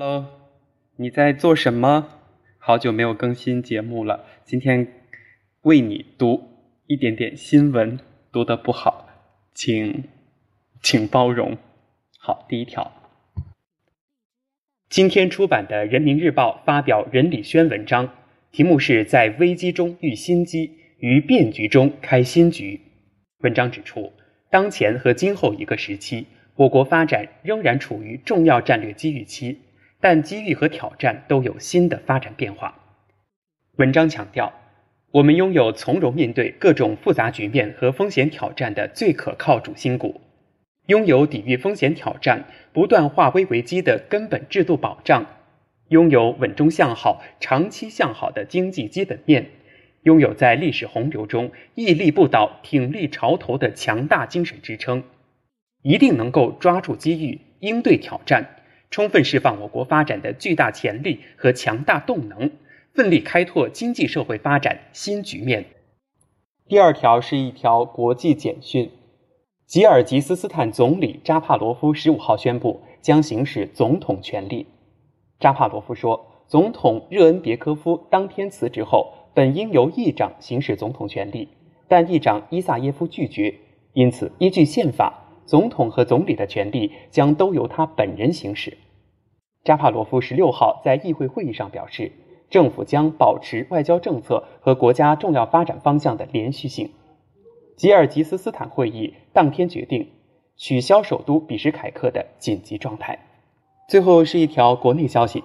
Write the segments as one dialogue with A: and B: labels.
A: Hello，你在做什么？好久没有更新节目了，今天为你读一点点新闻，读的不好，请请包容。好，第一条，今天出版的《人民日报》发表任理轩文章，题目是在危机中遇新机，于变局中开新局。文章指出，当前和今后一个时期，我国发展仍然处于重要战略机遇期，但机遇和挑战都有新的发展变化。文章强调，我们拥有从容面对各种复杂局面和风险挑战的最可靠主心骨，拥有抵御风险挑战、不断化危为机的根本制度保障，拥有稳中向好、长期向好的经济基本面。拥有在历史洪流中屹立不倒、挺立潮头的强大精神支撑，一定能够抓住机遇、应对挑战，充分释放我国发展的巨大潜力和强大动能，奋力开拓经济社会发展新局面。第二条是一条国际简讯：吉尔吉斯斯坦总理扎帕罗夫十五号宣布将行使总统权力。扎帕罗夫说，总统热恩别科夫当天辞职后。本应由议长行使总统权力，但议长伊萨耶夫拒绝，因此依据宪法，总统和总理的权力将都由他本人行使。扎帕罗夫十六号在议会会议上表示，政府将保持外交政策和国家重要发展方向的连续性。吉尔吉斯斯坦会议当天决定取消首都比什凯克的紧急状态。最后是一条国内消息，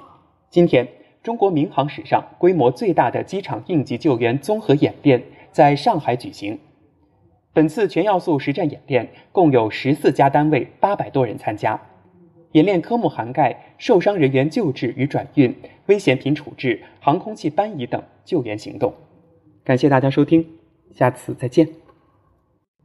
A: 今天。中国民航史上规模最大的机场应急救援综合演练在上海举行。本次全要素实战演练共有十四家单位、八百多人参加。演练科目涵盖受伤人员救治与转运、危险品处置、航空器搬移等救援行动。感谢大家收听，下次再见。